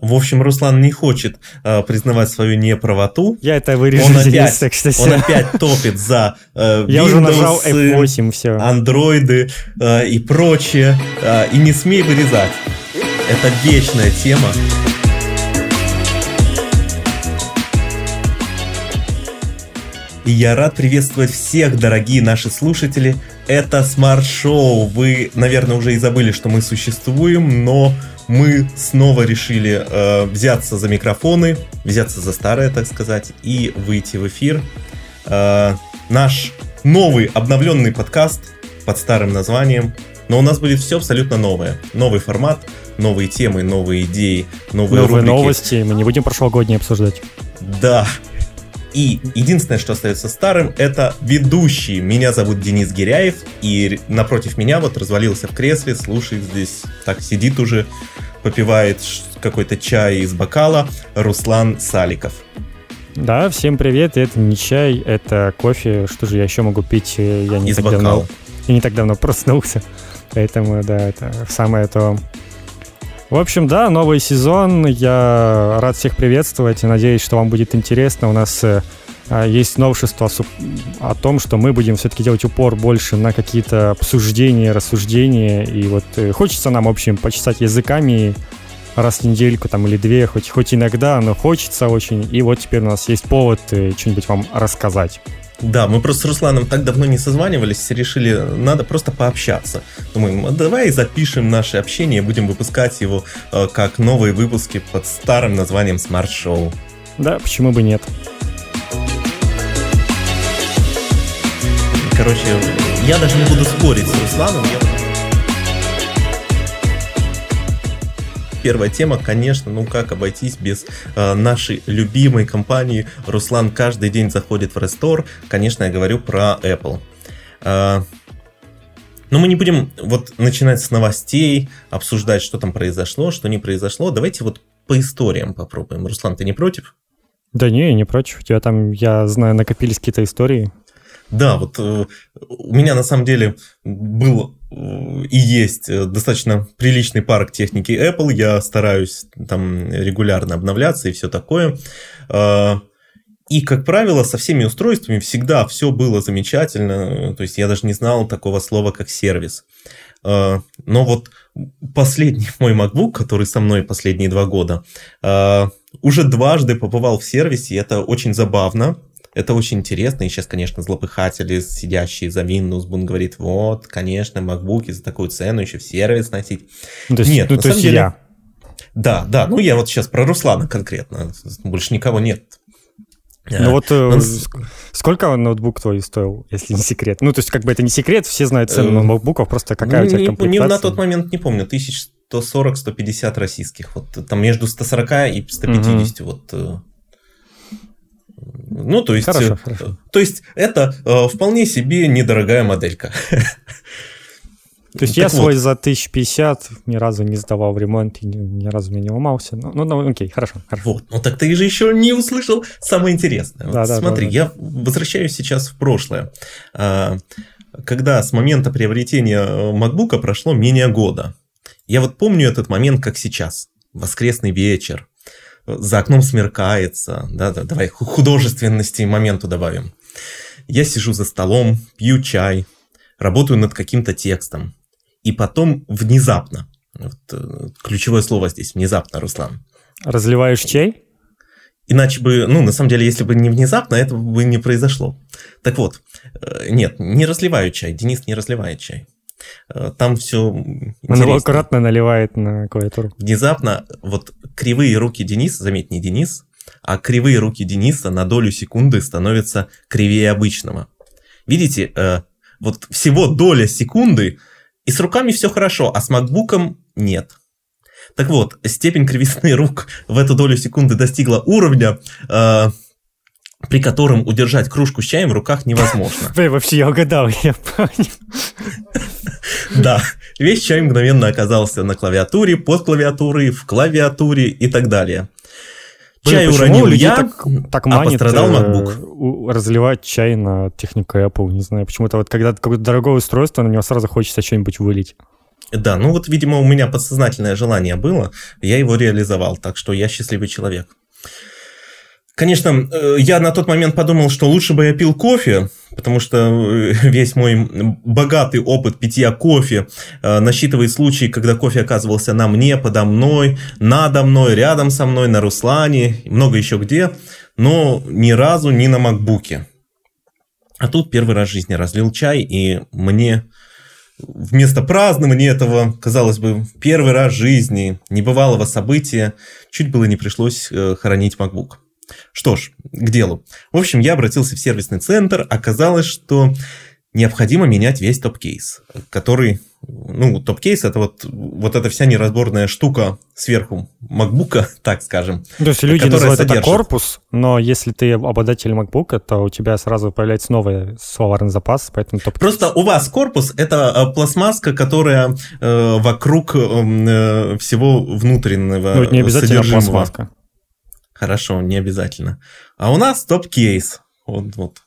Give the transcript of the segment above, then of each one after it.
В общем, Руслан не хочет э, признавать свою неправоту. Я это вырежу, он Денис, опять, так что он опять топит за э, Я уже нажал Windows, F8, все. андроиды э, и прочее. Э, и не смей вырезать. Это вечная тема. И я рад приветствовать всех, дорогие наши слушатели. Это Show. Вы, наверное, уже и забыли, что мы существуем, но мы снова решили э, взяться за микрофоны, взяться за старое, так сказать, и выйти в эфир. Э, наш новый обновленный подкаст под старым названием. Но у нас будет все абсолютно новое. Новый формат, новые темы, новые идеи, новые, Новые рубрики. новости, мы не будем прошлогодние обсуждать. Да. И единственное, что остается старым, это ведущий. Меня зовут Денис Гиряев, и напротив меня вот развалился в кресле, слушает здесь, так сидит уже, попивает какой-то чай из бокала Руслан Саликов. Да, всем привет, это не чай, это кофе, что же я еще могу пить, э, я не Из так бокала. давно, я не так давно проснулся, поэтому, да, это самое то. В общем, да, новый сезон, я рад всех приветствовать и надеюсь, что вам будет интересно. У нас э, а, есть новшество о том, что мы будем все-таки делать упор больше на какие-то обсуждения, рассуждения, и вот э, хочется нам, в общем, почесать языками раз в недельку там или две, хоть, хоть иногда, но хочется очень. И вот теперь у нас есть повод э, что-нибудь вам рассказать. Да, мы просто с Русланом так давно не созванивались, решили, надо просто пообщаться. Думаем, а давай запишем наше общение, будем выпускать его э, как новые выпуски под старым названием Smart Show. Да, почему бы нет? Короче, я даже не буду спорить с Русланом. я- Первая тема, конечно, ну как обойтись без э, нашей любимой компании. Руслан каждый день заходит в рестор. Конечно, я говорю про Apple. Э, но мы не будем вот начинать с новостей, обсуждать, что там произошло, что не произошло. Давайте вот по историям попробуем. Руслан, ты не против? Да не, не против. У тебя там, я знаю, накопились какие-то истории. Да, вот э, у меня на самом деле был и есть э, достаточно приличный парк техники Apple. Я стараюсь там регулярно обновляться и все такое. Э, И, как правило, со всеми устройствами всегда все было замечательно. То есть я даже не знал такого слова, как сервис. Э, Но вот последний мой MacBook, который со мной последние два года, э, уже дважды побывал в сервисе, и это очень забавно. Это очень интересно, и сейчас, конечно, злопыхатели, сидящие за Windows, будут говорить, вот, конечно, MacBook за такую цену еще в сервис носить. Ну, то есть, Нет, ну, на то самом есть деле- я. Да, да, ну я вот сейчас про Руслана конкретно, больше никого нет. Ну Э, вот э, он- ск- сколько ноутбук твой стоил, если не секрет? Ну, то есть, как бы это не секрет, все знают цену Э, ноутбуков, просто какая у тебя не, не комплектация. на тот момент не помню, 1140-150 российских, вот там между 140 и 150, вот. Ну, то есть, Хорошо, э, хорошо. то есть это э, вполне себе недорогая моделька. То есть Так я свой вот. за 1050 ни разу не сдавал в ремонт, и ни, ни разу мне не ломался. Ну, ну, ну, окей, хорошо, хорошо. Вот, ну так ты же еще не услышал самое интересное. Вот Да, да, смотри, да, да. я возвращаюсь сейчас в прошлое. А, Когда с момента приобретения э, MacBook прошло менее года. Я вот помню этот момент как сейчас. Воскресный вечер. За окном смеркается. Да, да, давай ху- художественности моменту добавим. Я сижу за столом, пью чай, работаю над каким-то текстом. И потом внезапно, вот, э, ключевое слово здесь, внезапно, Руслан, Разливаешь чай? Иначе бы, ну, на самом деле, если бы не внезапно, этого бы не произошло. Так вот, э, нет, не разливаю чай. Денис не разливает чай. Э, Там все Он его аккуратно наливает на клавиатуру. Внезапно вот кривые руки Дениса, заметь, не Денис, а кривые руки Дениса на долю секунды становятся кривее обычного. Видите, э, вот всего доля секунды, и с руками все хорошо, а с макбуком нет. Так вот, степень кривизны рук в эту долю секунды достигла уровня, э, при котором удержать кружку с чаем в руках невозможно. Блин, вообще я угадал, я понял. Да, весь чай мгновенно оказался на клавиатуре, под клавиатурой, в клавиатуре и так далее. Блин, Чай почему уронил я, так, так а манит пострадал э, MacBook. у- разливать чай на технику Apple, не знаю, почему-то вот когда какое-то дорогое устройство, на него сразу хочется что-нибудь вылить. Да, ну вот, видимо, у меня подсознательное желание было, я его реализовал, так что я счастливый человек. Конечно, э, я на тот момент подумал, что лучше бы я пил кофе, потому что э, весь мой богатый опыт питья кофе э, насчитывает случаи, когда кофе оказывался на мне, подо мной, надо мной, рядом со мной, на Руслане, много еще где, но ни разу не на макбуке. А тут первый раз в жизни разлил чай, и мне вместо празднования этого, казалось бы, первый раз в жизни, небывалого события, чуть было не пришлось хоронить MacBook. Что ж, к делу. В общем, я обратился в сервисный центр. Оказалось, что необходимо менять весь топ-кейс, который, ну, топ-кейс это вот, вот эта вся неразборная штука сверху MacBook, так скажем. То есть люди называют содержит... это корпус, но если ты обладатель MacBook, то у тебя сразу появляется новый словарный запас, поэтому топ -кейс. Просто у вас корпус это э, пластмасска, которая э, вокруг эм, э, всего внутреннего Ну, не обязательно пластмасска. Хорошо, не обязательно. А у нас топ-кейс. Вот, вот.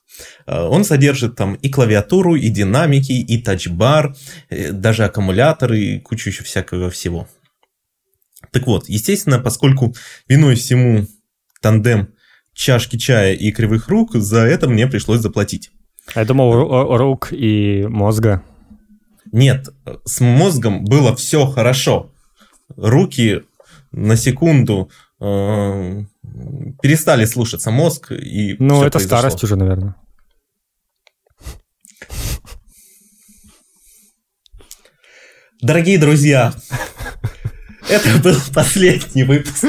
А, он содержит там и клавиатуру, и динамики, и тачбар, э, даже аккумуляторы, и кучу еще всякого всего. Так вот, естественно, поскольку виной всему тандем чашки чая и кривых рук, за это мне пришлось заплатить. Я думал, рук и мозга. Нет, с мозгом было все хорошо. Руки на секунду э, перестали слушаться мозг и Ну, это произошло. старость уже, наверное. Дорогие друзья, это был последний выпуск.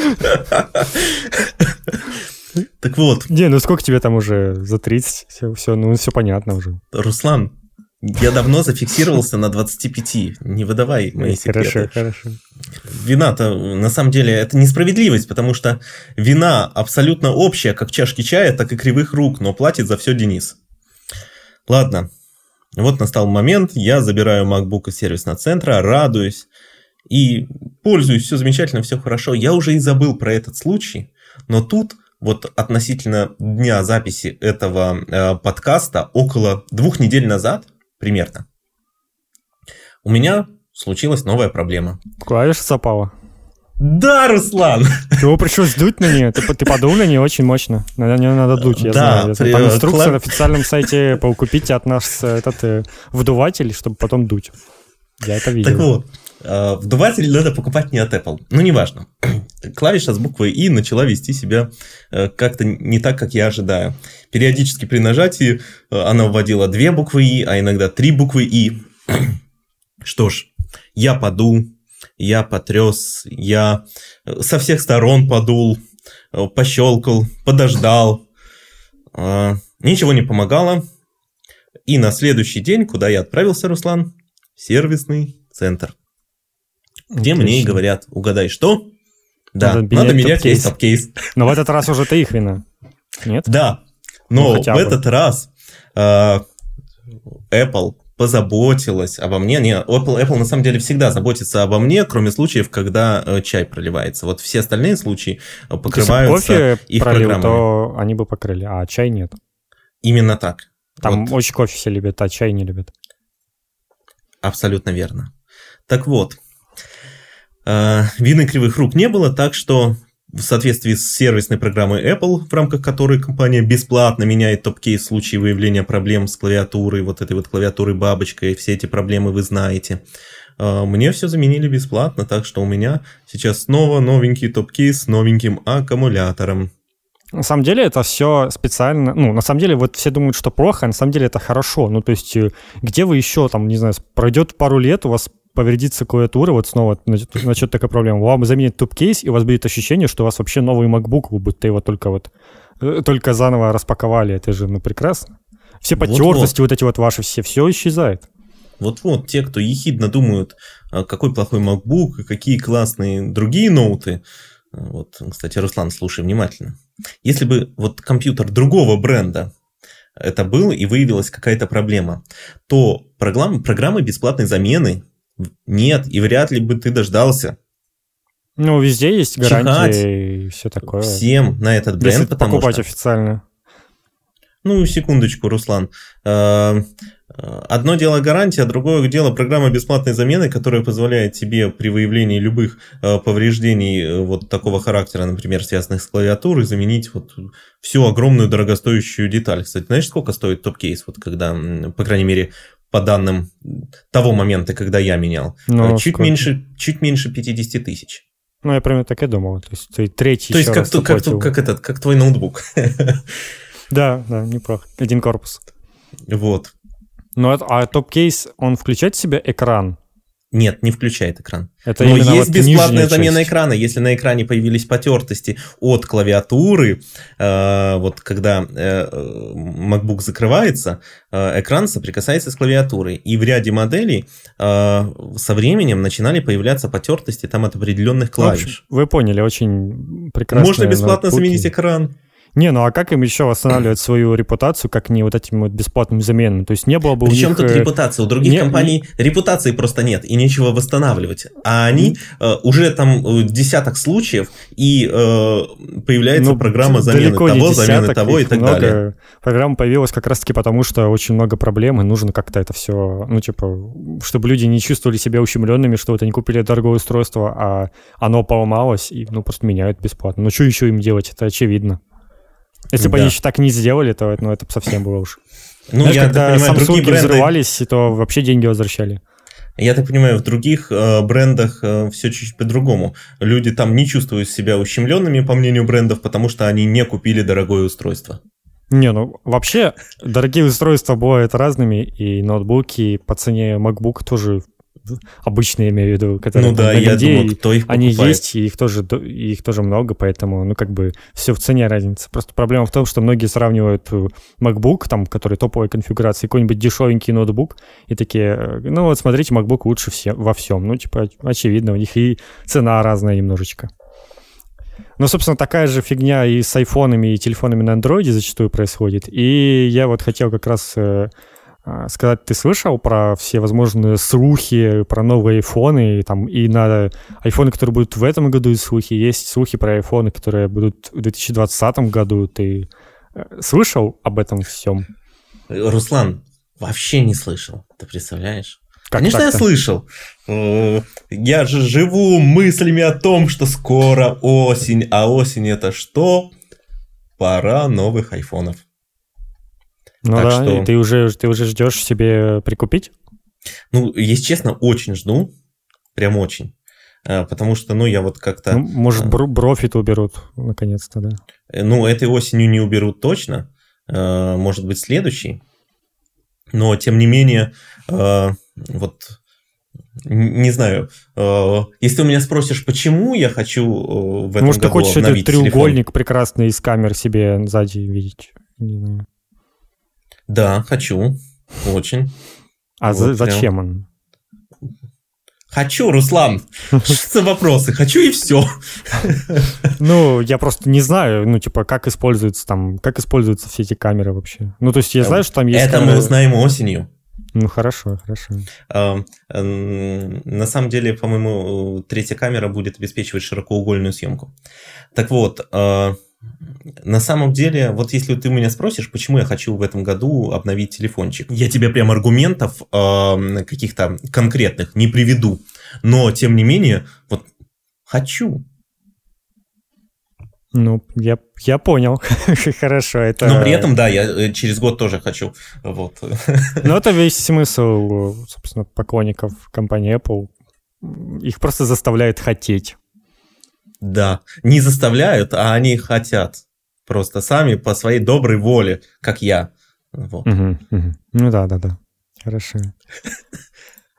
Так вот. Не, ну сколько тебе там уже? За 30? Все, все, ну все понятно уже. Руслан, я давно зафиксировался на 25. Не выдавай мои секреты. Хорошо, хорошо. Вина-то, на самом деле, это несправедливость, потому что вина абсолютно общая, как чашки чая, так и кривых рук, но платит за все Денис. Ладно, вот настал момент, я забираю MacBook из сервисного центра, радуюсь и пользуюсь, все замечательно, все хорошо. Я уже и забыл про этот случай, но тут вот относительно дня записи этого э, подкаста около двух недель назад примерно. У меня случилась новая проблема. Клавиша запала. Да, Руслан! Его пришлось дуть на нее. Ты, ты подул на нее очень мощно. На нее надо дуть, я да, знаю. При... Там инструкция Клав... на официальном сайте «Купите от нас этот э, вдуватель, чтобы потом дуть». Я это видел. Так вот, э, вдуватель надо покупать не от Apple. Ну, неважно. Клавиша с буквой «И» начала вести себя э, как-то не так, как я ожидаю. Периодически при нажатии она вводила две буквы «И», а иногда три буквы «И». Что ж, я подул, я потряс, я со всех сторон подул, пощелкал, подождал. Ничего не помогало. И на следующий день, куда я отправился, Руслан, сервисный центр. Где Отлично. мне и говорят, угадай что? Да, надо, надо менять весь топ-кейс. Но в этот раз уже ты их вина. Нет? Да, но ну, в бы. этот раз э, Apple позаботилась обо мне. Не, Apple, Apple на самом деле всегда заботится обо мне, кроме случаев, когда э, чай проливается. Вот все остальные случаи э, покрываются Если кофе их пролил, программами. то они бы покрыли, а чай нет. Именно так. Там вот. очень кофе все любят, а чай не любят. Абсолютно верно. Так вот, вины кривых рук не было, так что в соответствии с сервисной программой Apple, в рамках которой компания бесплатно меняет топ-кейс в случае выявления проблем с клавиатурой, вот этой вот клавиатурой бабочкой, все эти проблемы вы знаете. А, мне все заменили бесплатно, так что у меня сейчас снова новенький топ-кейс с новеньким аккумулятором. На самом деле это все специально, ну, на самом деле вот все думают, что плохо, а на самом деле это хорошо. Ну, то есть э, где вы еще там, не знаю, пройдет пару лет, у вас повредится клавиатура, вот снова начнет такая проблема, вам заменят топ-кейс, и у вас будет ощущение, что у вас вообще новый MacBook, вы будто его только вот э, только заново распаковали, это же, ну, прекрасно. Все потертости, вот, вот эти вот ваши все, все исчезает. Вот-вот, те, кто ехидно думают, а какой плохой MacBook, и какие классные другие ноуты, вот, кстати, Руслан, слушай внимательно. Если бы вот компьютер другого бренда это был и выявилась какая-то проблема, то программы, программы бесплатной замены нет, и вряд ли бы ты дождался. Ну, везде есть гарантия и все такое. Всем на этот бренд, Если потому покупать что... официально. Ну, секундочку, Руслан. Э, Одно дело гарантия, другое дело программа бесплатной замены, которая позволяет тебе при выявлении любых э, повреждений э, вот такого характера, например, связанных с клавиатурой, заменить вот всю огромную дорогостоящую деталь. Кстати, знаешь, сколько стоит топ-кейс, вот когда, по крайней мере, по данным того момента, когда я менял? Ну, чуть, меньше, чуть меньше 50 тысяч. Ну, я прямо так и думал. То есть ты третий То есть как, как, как, как, этот, как твой ноутбук. Да, да, неплохо. Один корпус. Вот. Ну, а топ-кейс, он включает в себя экран? Нет, не включает экран. Это Но есть вот бесплатная замена часть. экрана. Если на экране появились потертости от клавиатуры, э, вот когда э, MacBook закрывается, э, экран соприкасается с клавиатурой. И в ряде моделей э, со временем начинали появляться потертости там от определенных клавиш. Ну, общем, вы поняли, очень прекрасно. Можно бесплатно ноутбуки. заменить экран. Не, ну а как им еще восстанавливать свою репутацию, как не вот этими вот бесплатными заменами? То есть не было бы Причем у них... тут э, репутация? У других не, компаний репутации просто нет, и нечего восстанавливать. А они э, уже там э, десяток случаев, и э, появляется ну, программа замены того, десяток, замены того и так много. далее. Программа появилась как раз-таки потому, что очень много проблем, и нужно как-то это все, ну типа, чтобы люди не чувствовали себя ущемленными, что вот они купили дорогое устройство, а оно поломалось, и ну просто меняют бесплатно. Ну что еще им делать? Это очевидно. Если да. бы они еще так не сделали, то ну, это бы совсем было уж. Ну, Знаешь, я когда понимаю, Samsung бренды... взрывались, то вообще деньги возвращали. Я так понимаю, в других э, брендах э, все чуть-чуть по-другому. Люди там не чувствуют себя ущемленными, по мнению брендов, потому что они не купили дорогое устройство. Не, ну вообще дорогие устройства бывают разными, и ноутбуки по цене MacBook тоже обычные, я имею в виду, которые ну, да, я думаю, кто их они есть, и их тоже, их тоже много, поэтому, ну, как бы, все в цене разница. Просто проблема в том, что многие сравнивают э, MacBook, там, который топовой конфигурации, какой-нибудь дешевенький ноутбук, и такие, э, ну, вот смотрите, MacBook лучше все, во всем. Ну, типа, очевидно, у них и цена разная немножечко. Ну, собственно, такая же фигня и с айфонами, и телефонами на андроиде зачастую происходит. И я вот хотел как раз э, сказать, ты слышал про все возможные слухи про новые айфоны, и, там, и на айфоны, которые будут в этом году, и слухи, есть слухи про айфоны, которые будут в 2020 году. Ты э, слышал об этом всем? Руслан, вообще не слышал, ты представляешь? Как Конечно, так-то? я слышал. Э, я же живу мыслями о том, что скоро осень, а осень это что? Пора новых айфонов. Ну так да, что... и ты уже, ты уже ждешь себе прикупить? Ну, если честно, очень жду. Прям очень. Э, потому что, ну, я вот как-то... Ну, может, э, бро- брофит уберут, наконец-то, да? Э, ну, этой осенью не уберут точно. Может быть, следующий. Но, тем не менее, вот не знаю, если у меня спросишь, почему я хочу в этом Может, году ты хочешь этот треугольник телефон? прекрасный из камер себе сзади видеть? Не знаю. Да, хочу. Очень. А вот зачем он? Хочу, Руслан. Что за вопросы? Хочу и все. Ну, я просто не знаю, ну, типа, как используются там, как используются все эти камеры вообще. Ну, то есть я знаю, что там есть Это камеры... мы узнаем осенью. Ну, хорошо, хорошо. На самом деле, по-моему, третья камера будет обеспечивать широкоугольную съемку. Так вот, на самом деле, вот если ты меня спросишь, почему я хочу в этом году обновить телефончик, я тебе прям аргументов э, каких-то конкретных не приведу, но тем не менее, вот хочу. Ну, я, я понял. Хорошо, это... Но при этом, да, я э, через год тоже хочу. Вот. Ну, это весь смысл, собственно, поклонников компании Apple. Их просто заставляет хотеть. Да, не заставляют, а они хотят. Просто сами по своей доброй воле, как я. Вот. Угу, угу. Ну да, да, да. Хорошо.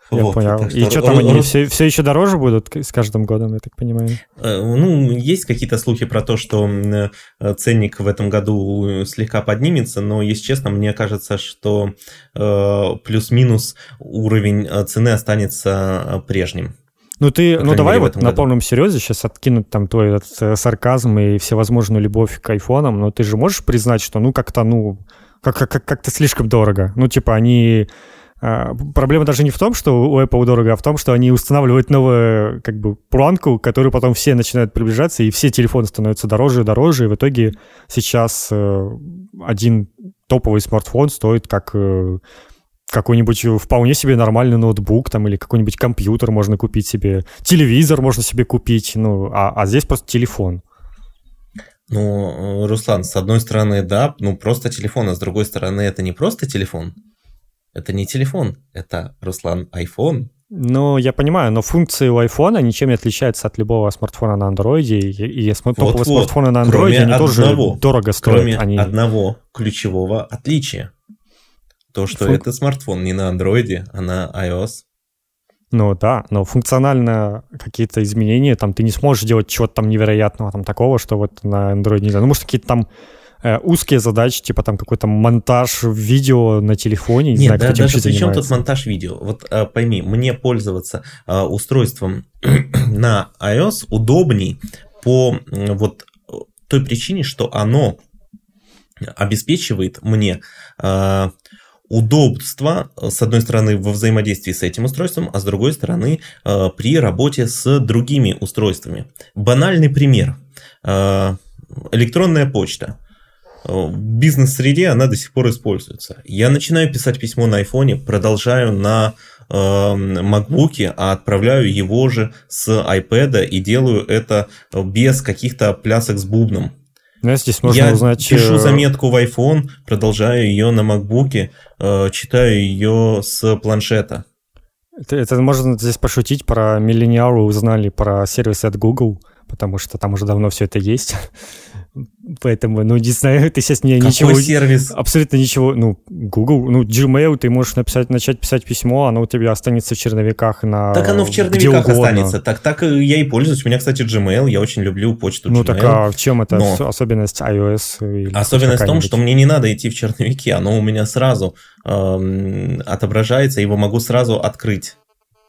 Я вот, понял. И что там они все, все еще дороже будут с каждым годом, я так понимаю? Э, ну, есть какие-то слухи про то, что э, ценник в этом году слегка поднимется, но, если честно, мне кажется, что э, плюс-минус уровень цены останется прежним. Ну ты, ну давай вот на полном серьезе сейчас откинуть там твой этот э, сарказм и всевозможную любовь к айфонам, но ты же можешь признать, что ну как-то, ну, как- как- как-то слишком дорого. Ну типа они... А, проблема даже не в том, что у Apple дорого, а в том, что они устанавливают новую как бы планку, которую потом все начинают приближаться, и все телефоны становятся дороже и дороже, и в итоге сейчас э, один топовый смартфон стоит как э, какой-нибудь вполне себе нормальный ноутбук там или какой-нибудь компьютер можно купить себе, телевизор можно себе купить, ну, а, а здесь просто телефон. Ну, Руслан, с одной стороны, да, ну просто телефон, а с другой стороны, это не просто телефон. Это не телефон, это, Руслан, iPhone. Ну, я понимаю, но функции у айфона ничем не отличаются от любого смартфона на андроиде, и, и топовые вот, смартфоны на андроиде, они одного, тоже дорого стоят. Кроме они... одного ключевого отличия. То, что Функ... это смартфон не на андроиде, а на iOS. Ну да, но функционально какие-то изменения, там ты не сможешь делать чего-то там невероятного, там такого, что вот на Android нельзя. Ну, может, какие-то там э, узкие задачи, типа там какой-то монтаж видео на телефоне. Не Нет, знаю, да, даже при чем тут монтаж видео? Вот э, пойми, мне пользоваться э, устройством на iOS удобней по э, вот той причине, что оно обеспечивает мне э, удобство, э, с одной стороны, во взаимодействии с этим устройством, а с другой стороны, э, при работе с другими устройствами. Банальный пример. Э, электронная почта. В бизнес-среде она до сих пор используется. Я начинаю писать письмо на айфоне, продолжаю на MacBook, а отправляю его же с iPad и делаю это без каких-то плясок с бубном. Ну, здесь можно я узнать... пишу заметку в iPhone, продолжаю ее на MacBook, Э, читаю ее с планшета. Это, это можно здесь пошутить про миллениалы узнали про сервисы от Google, потому что там уже давно все это есть. Поэтому, ну, знаю, ты сейчас не, Какой ничего... сервис? Абсолютно ничего. Ну, Google, ну, Gmail, ты можешь написать, начать писать письмо, оно у тебя останется в черновиках на... Так оно в черновиках останется. Так, так я и пользуюсь. У меня, кстати, Gmail, я очень люблю почту Ну, Gmail. так а в чем это Но... особенность iOS? Особенность в том, что мне не надо идти в черновики, оно у меня сразу эм, отображается, его могу сразу открыть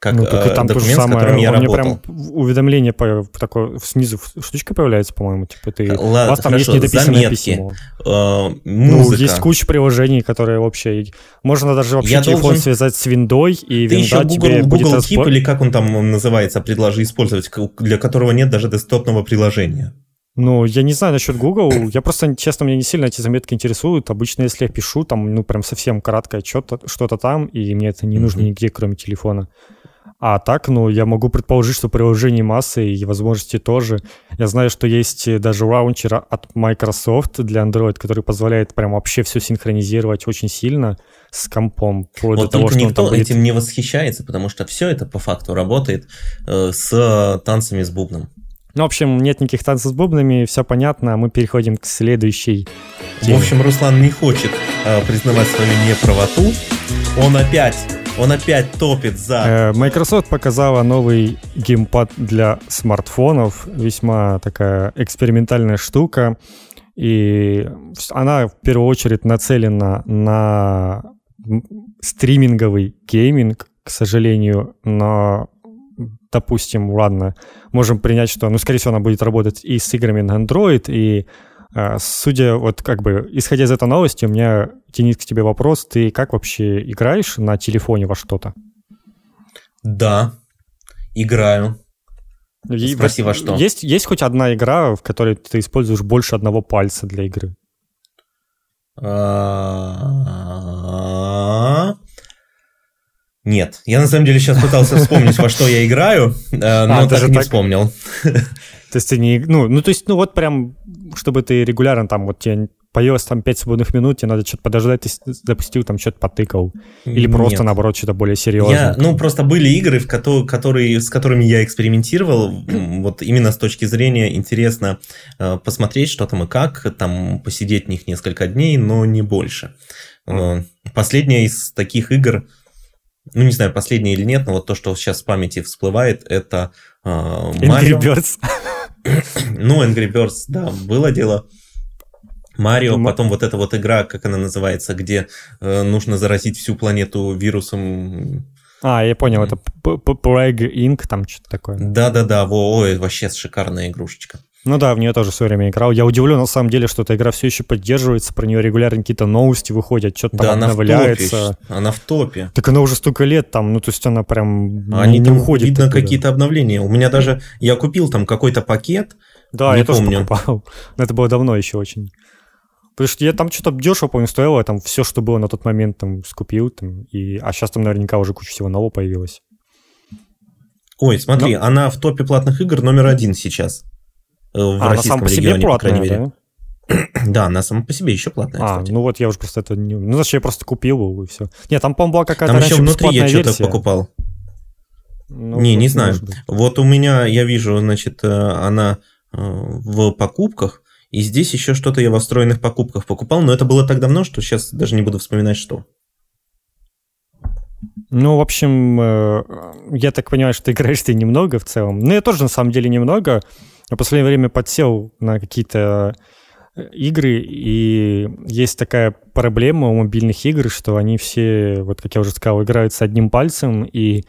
как ну, так, там документ, самое, с которым я работал. прям уведомление по, такое снизу штучка появляется, по-моему, типа ты, Ладно, у вас там хорошо, есть недописанное заметки, письмо. Э, Ну, есть куча приложений, которые вообще... Можно даже вообще я телефон должен... связать с виндой, и ты винда еще Google, тебе Google будет... Keep, или как он там называется, предложи использовать, для которого нет даже десктопного приложения. Ну, я не знаю насчет Google. Я просто, честно, меня не сильно эти заметки интересуют. Обычно, если я пишу, там, ну, прям совсем краткое что-то, что-то там, и мне это не нужно нигде, кроме телефона. А так, ну, я могу предположить, что приложений массы и возможности тоже. Я знаю, что есть даже лаунчер от Microsoft для Android, который позволяет прям вообще все синхронизировать очень сильно с компом. Вот до того, что никто будет... этим не восхищается, потому что все это по факту работает э, с танцами с бубном. Ну, в общем, нет никаких танцев с бубнами, все понятно, мы переходим к следующей теме. В общем, Руслан не хочет э, признавать свою неправоту. Он опять он опять топит за... Э, Microsoft показала новый геймпад для смартфонов. Весьма такая экспериментальная штука. И она в первую очередь нацелена на стриминговый гейминг, к сожалению, но допустим, ладно, можем принять, что, ну, скорее всего, она будет работать и с играми на Android, и судя, вот как бы, исходя из этой новости, у меня, Денис, к тебе вопрос. Ты как вообще играешь на телефоне во что-то? Да, играю. И Спроси во что. Есть, есть хоть одна игра, в которой ты используешь больше одного пальца для игры? Нет, я на самом деле сейчас пытался вспомнить, во что я играю, э, а, но так не вспомнил. То есть ты не... Ну, ну, то есть, ну вот прям, чтобы ты регулярно там, вот тебе появилось там 5 свободных минут, тебе надо что-то подождать, ты запустил, там что-то потыкал. Или Нет. просто, наоборот, что-то более серьезное. Я, ну, просто были игры, в которые, которые, с которыми я экспериментировал, вот именно с точки зрения интересно э, посмотреть, что там и как, там посидеть в них несколько дней, но не больше. Э, последняя из таких игр, ну, не знаю, последняя или нет, но вот то, что сейчас в памяти всплывает, это э, Mario. Angry Birds. ну, Angry Birds, да, было дело. Марио, потом вот эта вот игра, как она называется, где э, нужно заразить всю планету вирусом. А, я понял, это Plague Inc., там что-то такое. Да-да-да, ой, вообще шикарная игрушечка. Ну да, в нее тоже в свое время играл. Я удивлен, на самом деле, что эта игра все еще поддерживается, про нее регулярно какие-то новости выходят, что-то да, там она обновляется. В топе, она в топе. Так она уже столько лет там, ну то есть она прям Они не там уходит. Видно какие-то обновления. У меня даже, я купил там какой-то пакет, Да, не я помню. тоже покупал. Но это было давно еще очень. Потому что я там что-то дешево, помню, стоило, там все, что было на тот момент, там скупил, там, и, а сейчас там наверняка уже куча всего нового появилось. Ой, смотри, Но... она в топе платных игр номер один сейчас. Э, в а, российском она регионе, платная, по крайней мере. Да? Да, она сама по себе еще платная, А, кстати. ну вот я уже просто это не... Ну, значит, я просто купил и все. Нет, там, по-моему, была какая-то Там еще внутри я что-то покупал. Ну, не, не знаю. Вот у меня, я вижу, значит, э, она э, в покупках, и здесь еще что-то я во встроенных покупках покупал, но это было так давно, что сейчас даже не буду вспоминать, что. Ну, в общем, я так понимаю, что играешь ты немного в целом. Ну, я тоже, на самом деле, немного. В последнее время подсел на какие-то игры, и есть такая проблема у мобильных игр, что они все, вот как я уже сказал, играют с одним пальцем, и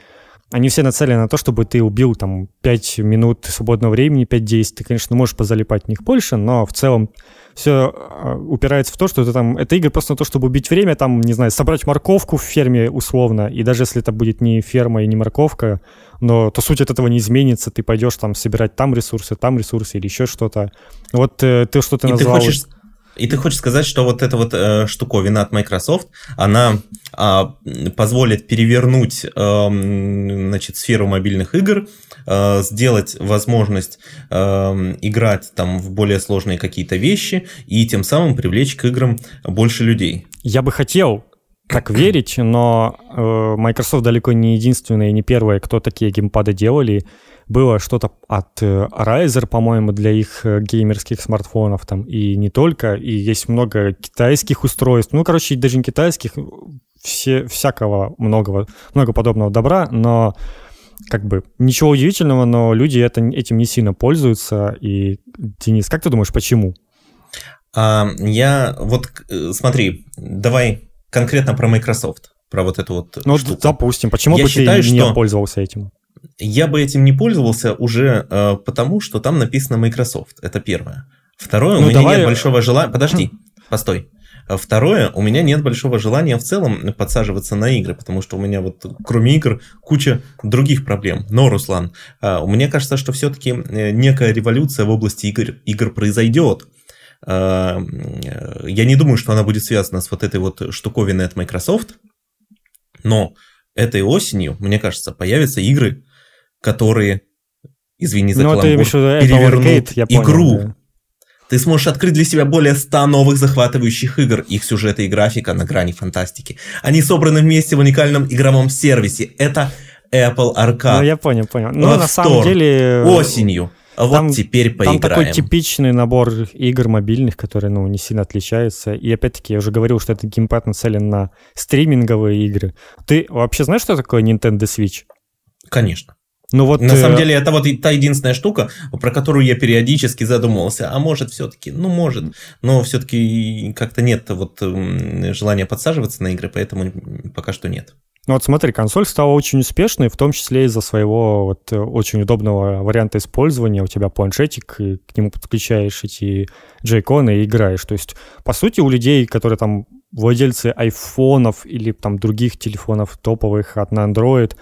они все нацелены на то, чтобы ты убил там 5 минут свободного времени, 5 действий. Ты, конечно, можешь позалипать в них больше, но в целом все а, упирается в то, что это там, это игры просто на то, чтобы убить время, там, не знаю, собрать морковку в ферме условно, и даже если это будет не ферма и не морковка, но то суть от этого не изменится, ты пойдешь там собирать там ресурсы, там ресурсы или еще что-то. Вот э, ты что-то назвал... Ты хочешь и ты хочешь сказать, что вот эта вот э, штуковина от Microsoft, она э, позволит перевернуть э, значит, сферу мобильных игр, э, сделать возможность э, играть там в более сложные какие-то вещи и тем самым привлечь к играм больше людей. Я бы хотел так верить, но э, Microsoft далеко не единственная и не первая, кто такие геймпады делали было что-то от э, Razer, по-моему, для их э, геймерских смартфонов там, и не только, и есть много китайских устройств, ну, короче, даже не китайских, все, всякого многого, много подобного добра, но как бы ничего удивительного, но люди это, этим не сильно пользуются. И, Денис, как ты думаешь, почему? А, я вот э, смотри, давай конкретно про Microsoft, про вот эту вот. Ну, штуку. допустим, почему я бы считаю, ты не что... пользовался этим? Я бы этим не пользовался уже э, потому, что там написано Microsoft. Это первое. Второе, ну, у меня давай... нет большого желания... Подожди, постой. Второе, у меня нет большого желания в целом подсаживаться на игры, потому что у меня вот кроме игр куча других проблем. Но, Руслан, э, мне кажется, что все-таки э, некая революция в области игр, игр произойдет. Э, я не думаю, что она будет связана с вот этой вот штуковиной от Microsoft, но этой осенью, мне кажется, появятся игры, которые, извини за ну, каламбур, перевернут Arcade, понял, игру. Да. Ты сможешь открыть для себя более 100 новых захватывающих игр. Их сюжеты и графика на грани фантастики. Они собраны вместе в уникальном игровом сервисе. Это Apple Arcade. Ну, я понял, понял. Ну, на самом деле... Осенью. А там, вот теперь поиграем. Там такой типичный набор игр мобильных, которые, ну, не сильно отличаются. И опять-таки, я уже говорил, что это геймпад нацелен на стриминговые игры. Ты вообще знаешь, что такое Nintendo Switch? Конечно. Ну вот, на самом э, деле, это вот та единственная штука, про которую я периодически задумывался. А может, все-таки, ну, может, но все-таки как-то нет вот желания подсаживаться на игры, поэтому пока что нет. Ну вот смотри, консоль стала очень успешной, в том числе из-за своего вот очень удобного варианта использования. У тебя планшетик, и к нему подключаешь эти джейконы и играешь. То есть, по сути, у людей, которые там владельцы айфонов или там других телефонов топовых от на Android,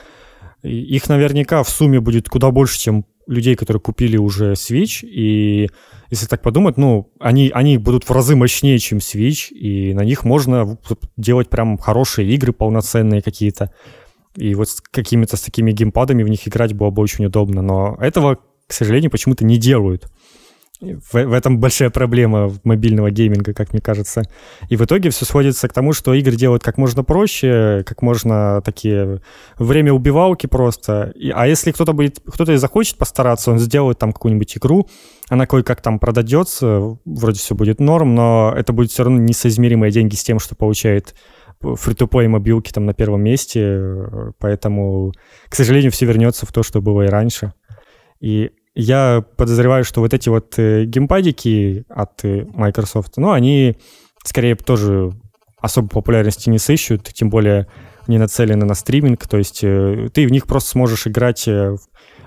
их наверняка в сумме будет куда больше, чем людей, которые купили уже Switch, и если так подумать, ну, они, они будут в разы мощнее, чем Switch, и на них можно делать прям хорошие игры полноценные какие-то. И вот с какими-то с такими геймпадами в них играть было бы очень удобно. Но этого, к сожалению, почему-то не делают. В, в этом большая проблема мобильного гейминга, как мне кажется. И в итоге все сводится к тому, что игры делают как можно проще, как можно такие время убивалки просто. И, а если кто-то будет, кто-то и захочет постараться, он сделает там какую-нибудь игру, она кое-как там продадется, вроде все будет норм, но это будет все равно несоизмеримые деньги с тем, что получает фри то мобилки там на первом месте, поэтому, к сожалению, все вернется в то, что было и раньше. И я подозреваю, что вот эти вот э, геймпадики от э, Microsoft, ну, они скорее тоже особой популярности не сыщут, тем более не нацелены на стриминг, то есть э, ты в них просто сможешь играть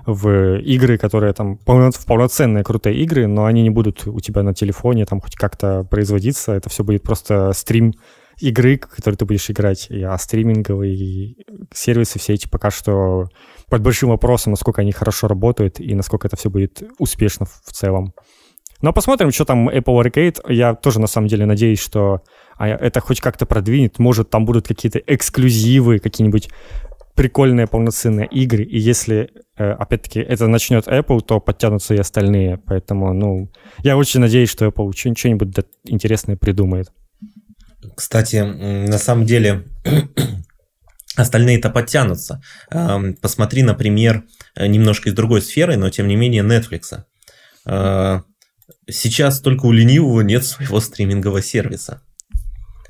в игры, которые там полноценные крутые игры, но они не будут у тебя на телефоне там хоть как-то производиться, это все будет просто стрим игры, которые ты будешь играть, а стриминговые сервисы все эти пока что под большим вопросом, насколько они хорошо работают и насколько это все будет успешно в целом. Но посмотрим, что там Apple Arcade. Я тоже, на самом деле, надеюсь, что а, это хоть как-то продвинет. Может, там будут какие-то эксклюзивы, какие-нибудь прикольные полноценные игры, и если, э, опять-таки, это начнет Apple, то подтянутся и остальные. Поэтому, ну, я очень надеюсь, что Apple что-нибудь интересное придумает. Кстати, на самом деле, остальные-то подтянутся. Посмотри, например, немножко из другой сферы, но тем не менее Netflix. А, сейчас только у ленивого нет своего стримингового сервиса.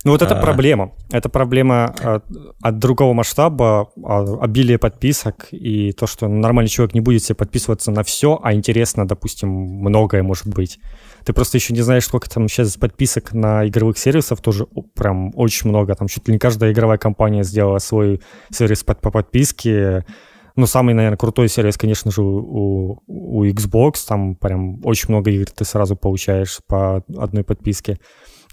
Ну вот это а... проблема. Это проблема от, от другого масштаба, а, обилие подписок и то, что нормальный человек не будет себе подписываться на все, а интересно, допустим, многое может быть. Ты просто еще не знаешь, сколько там сейчас подписок на игровых сервисов, тоже прям очень много. Там чуть ли не каждая игровая компания сделала свой сервис по, по подписке. Ну, самый, наверное, крутой сервис, конечно же, у, у Xbox. Там прям очень много игр ты сразу получаешь по одной подписке.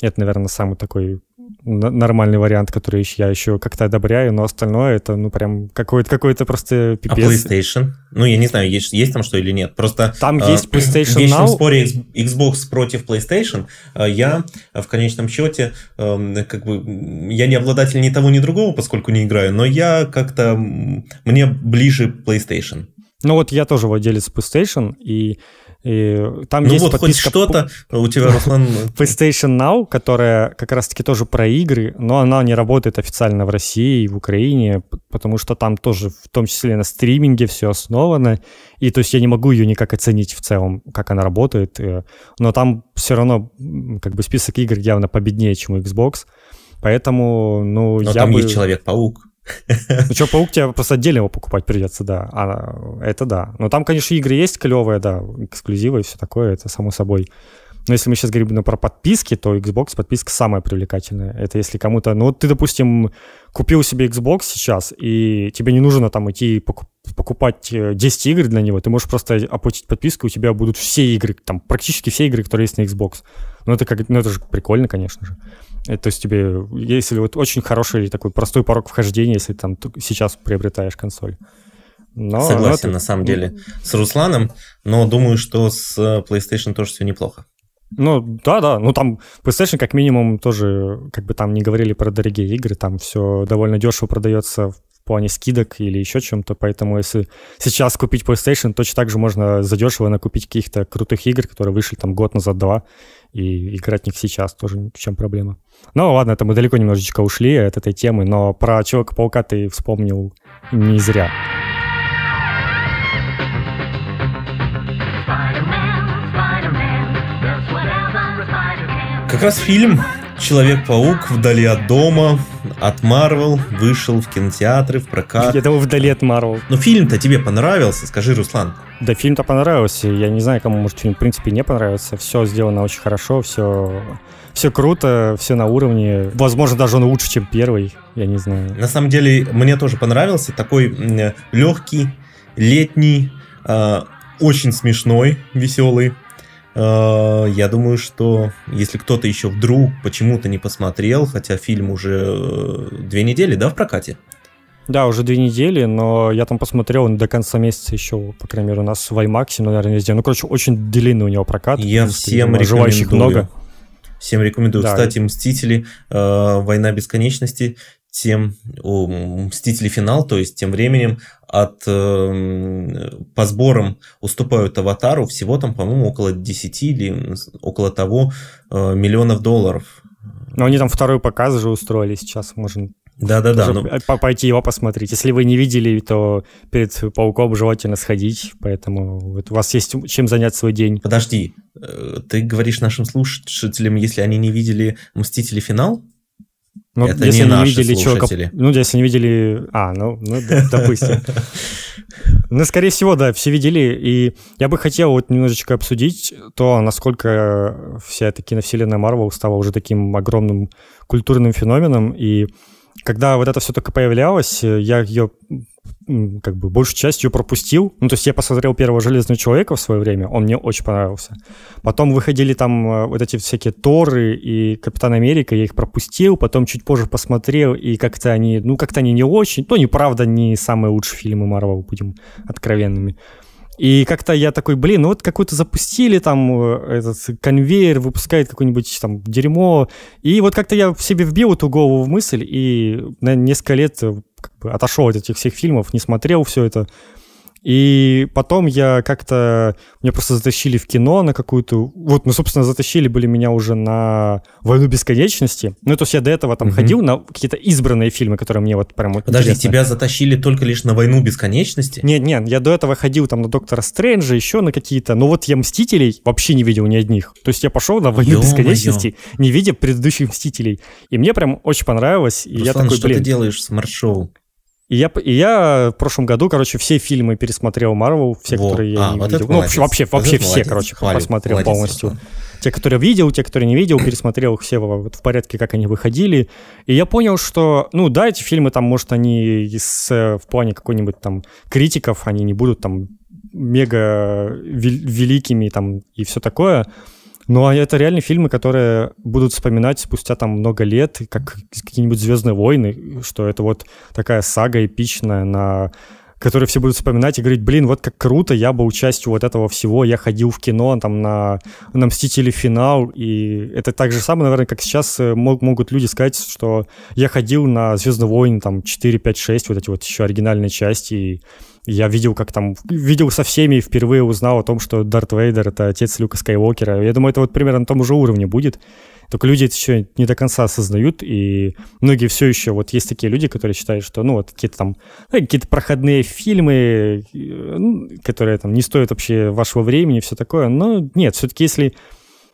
Это, наверное, самый такой нормальный вариант, который я еще как-то одобряю, но остальное это, ну, прям какой-то какой просто а пипец. А PlayStation? Ну, я не знаю, есть, есть там что или нет. Просто там э, есть PlayStation в вечном Now. споре Xbox против PlayStation э, я в конечном счете э, как бы я не обладатель ни того, ни другого, поскольку не играю, но я как-то мне ближе PlayStation. Ну вот я тоже владелец PlayStation, и и там ну есть вот подписка хоть что-то у тебя, Руслан... PlayStation Now, которая как раз-таки тоже про игры, но она не работает официально в России и в Украине, потому что там тоже в том числе на стриминге все основано. И то есть я не могу ее никак оценить в целом, как она работает. Э, но там все равно как бы список игр явно победнее, чем у Xbox. Поэтому, ну, но я там бы... есть Человек-паук. Ну что, паук тебе просто отдельно его покупать придется, да. А, это да. Но там, конечно, игры есть клевые, да, эксклюзивы и все такое, это само собой. Но если мы сейчас говорим ну, про подписки, то Xbox подписка самая привлекательная. Это если кому-то... Ну вот ты, допустим, купил себе Xbox сейчас, и тебе не нужно там идти покупать 10 э, игр для него, ты можешь просто оплатить подписку, и у тебя будут все игры, там практически все игры, которые есть на Xbox. Ну это, как, ну, это же прикольно, конечно же. Это, то есть тебе, если вот очень хороший такой простой порог вхождения, если там сейчас приобретаешь консоль. Но, Согласен, но на самом деле, с Русланом, но думаю, что с э, PlayStation тоже все неплохо. Ну, да, да. Ну, там PlayStation, как минимум, тоже, как бы там не говорили про дорогие игры, там все довольно дешево продается в плане скидок или еще чем-то, поэтому если сейчас купить PlayStation, точно так же можно задешево накупить каких-то крутых игр, которые вышли там год назад, два, и играть в них сейчас тоже в чем проблема. Ну ладно, это мы далеко немножечко ушли от этой темы, но про Человека-паука ты вспомнил не зря. Как раз фильм Человек-паук вдали от дома, от Марвел, вышел в кинотеатры, в прокат. Я думал, вдали от Марвел. Но фильм-то тебе понравился, скажи, Руслан. Да, фильм-то понравился. Я не знаю, кому может фильм в принципе не понравится. Все сделано очень хорошо, все, все круто, все на уровне. Возможно, даже он лучше, чем первый. Я не знаю. На самом деле, мне тоже понравился. Такой легкий, летний, э, очень смешной, веселый. Э, я думаю, что если кто-то еще вдруг почему-то не посмотрел, хотя фильм уже э, две недели, да, в прокате? Да, уже две недели, но я там посмотрел до конца месяца еще, по крайней мере, у нас в IMAX, наверное, везде. Ну, короче, очень длинный у него прокат. Я всем рекомендую. много. Всем рекомендую. Да. Кстати, «Мстители. Э, Война бесконечности» тем о, Мстители финал, то есть тем временем от э, по сборам уступают Аватару всего там, по-моему, около 10 или около того э, миллионов долларов. Но они там второй показ же устроили сейчас, можно да-да-да. Ну... Пойти его посмотреть. Если вы не видели, то перед Пауком желательно сходить, поэтому вот у вас есть чем занять свой день. Подожди, э, ты говоришь нашим слушателям, если они не видели «Мстители. Финал», ну, это если не, не видели слушатели. Чего, ну, если не видели... А, ну, ну допустим. Ну, скорее всего, да, все видели. И я бы хотел вот немножечко обсудить то, насколько вся эта киновселенная Марвел стала уже таким огромным культурным феноменом. И когда вот это все только появлялось, я ее как бы большую часть ее пропустил. Ну, то есть я посмотрел первого Железного Человека в свое время, он мне очень понравился. Потом выходили там э, вот эти всякие Торы и Капитан Америка, я их пропустил, потом чуть позже посмотрел, и как-то они, ну, как-то они не очень, ну, неправда, не самые лучшие фильмы Марвел, будем откровенными. И как-то я такой, блин, ну вот какую-то запустили там э, этот конвейер, выпускает какое-нибудь там дерьмо. И вот как-то я в себе вбил эту голову в мысль и на несколько лет как бы отошел от этих всех фильмов, не смотрел все это. И потом я как-то... Меня просто затащили в кино на какую-то... Вот, ну, собственно, затащили были меня уже на «Войну бесконечности». Ну, то есть я до этого там угу. ходил на какие-то избранные фильмы, которые мне вот прям вот Подожди, интересны. тебя затащили только лишь на «Войну бесконечности»? Нет, нет, я до этого ходил там на «Доктора Стрэнджа», еще на какие-то... Но вот я «Мстителей» вообще не видел ни одних. То есть я пошел на «Войну Ё-моё. бесконечности», не видя предыдущих «Мстителей». И мне прям очень понравилось. И Руслан, я такой, что блин... ты делаешь смарт-шоу? И я, и я в прошлом году, короче, все фильмы пересмотрел Марвел, все, Во. которые я а, не вот видел. Ну, вообще, вообще, вообще все, молодец. короче, Хвалю. посмотрел молодец, полностью. Руслан. Те, которые видел, те, которые не видел, пересмотрел их все вот в порядке, как они выходили. И я понял, что, ну да, эти фильмы там, может, они с, в плане какой-нибудь там критиков, они не будут там мега великими там и все такое. Ну, а это реально фильмы, которые будут вспоминать спустя там много лет, как какие-нибудь «Звездные войны», что это вот такая сага эпичная, на которые все будут вспоминать и говорить, блин, вот как круто, я был частью вот этого всего, я ходил в кино, там, на, на «Мстители. Финал», и это так же самое, наверное, как сейчас э, мог, могут люди сказать, что я ходил на «Звездные войны», там, 4, 5, 6, вот эти вот еще оригинальные части, и я видел, как там, видел со всеми и впервые узнал о том, что Дарт Вейдер — это отец Люка Скайуокера. Я думаю, это вот примерно на том же уровне будет. Только люди это еще не до конца осознают, и многие все еще, вот есть такие люди, которые считают, что, ну, вот какие-то там, ну, какие-то проходные фильмы, ну, которые там не стоят вообще вашего времени все такое, но нет, все-таки если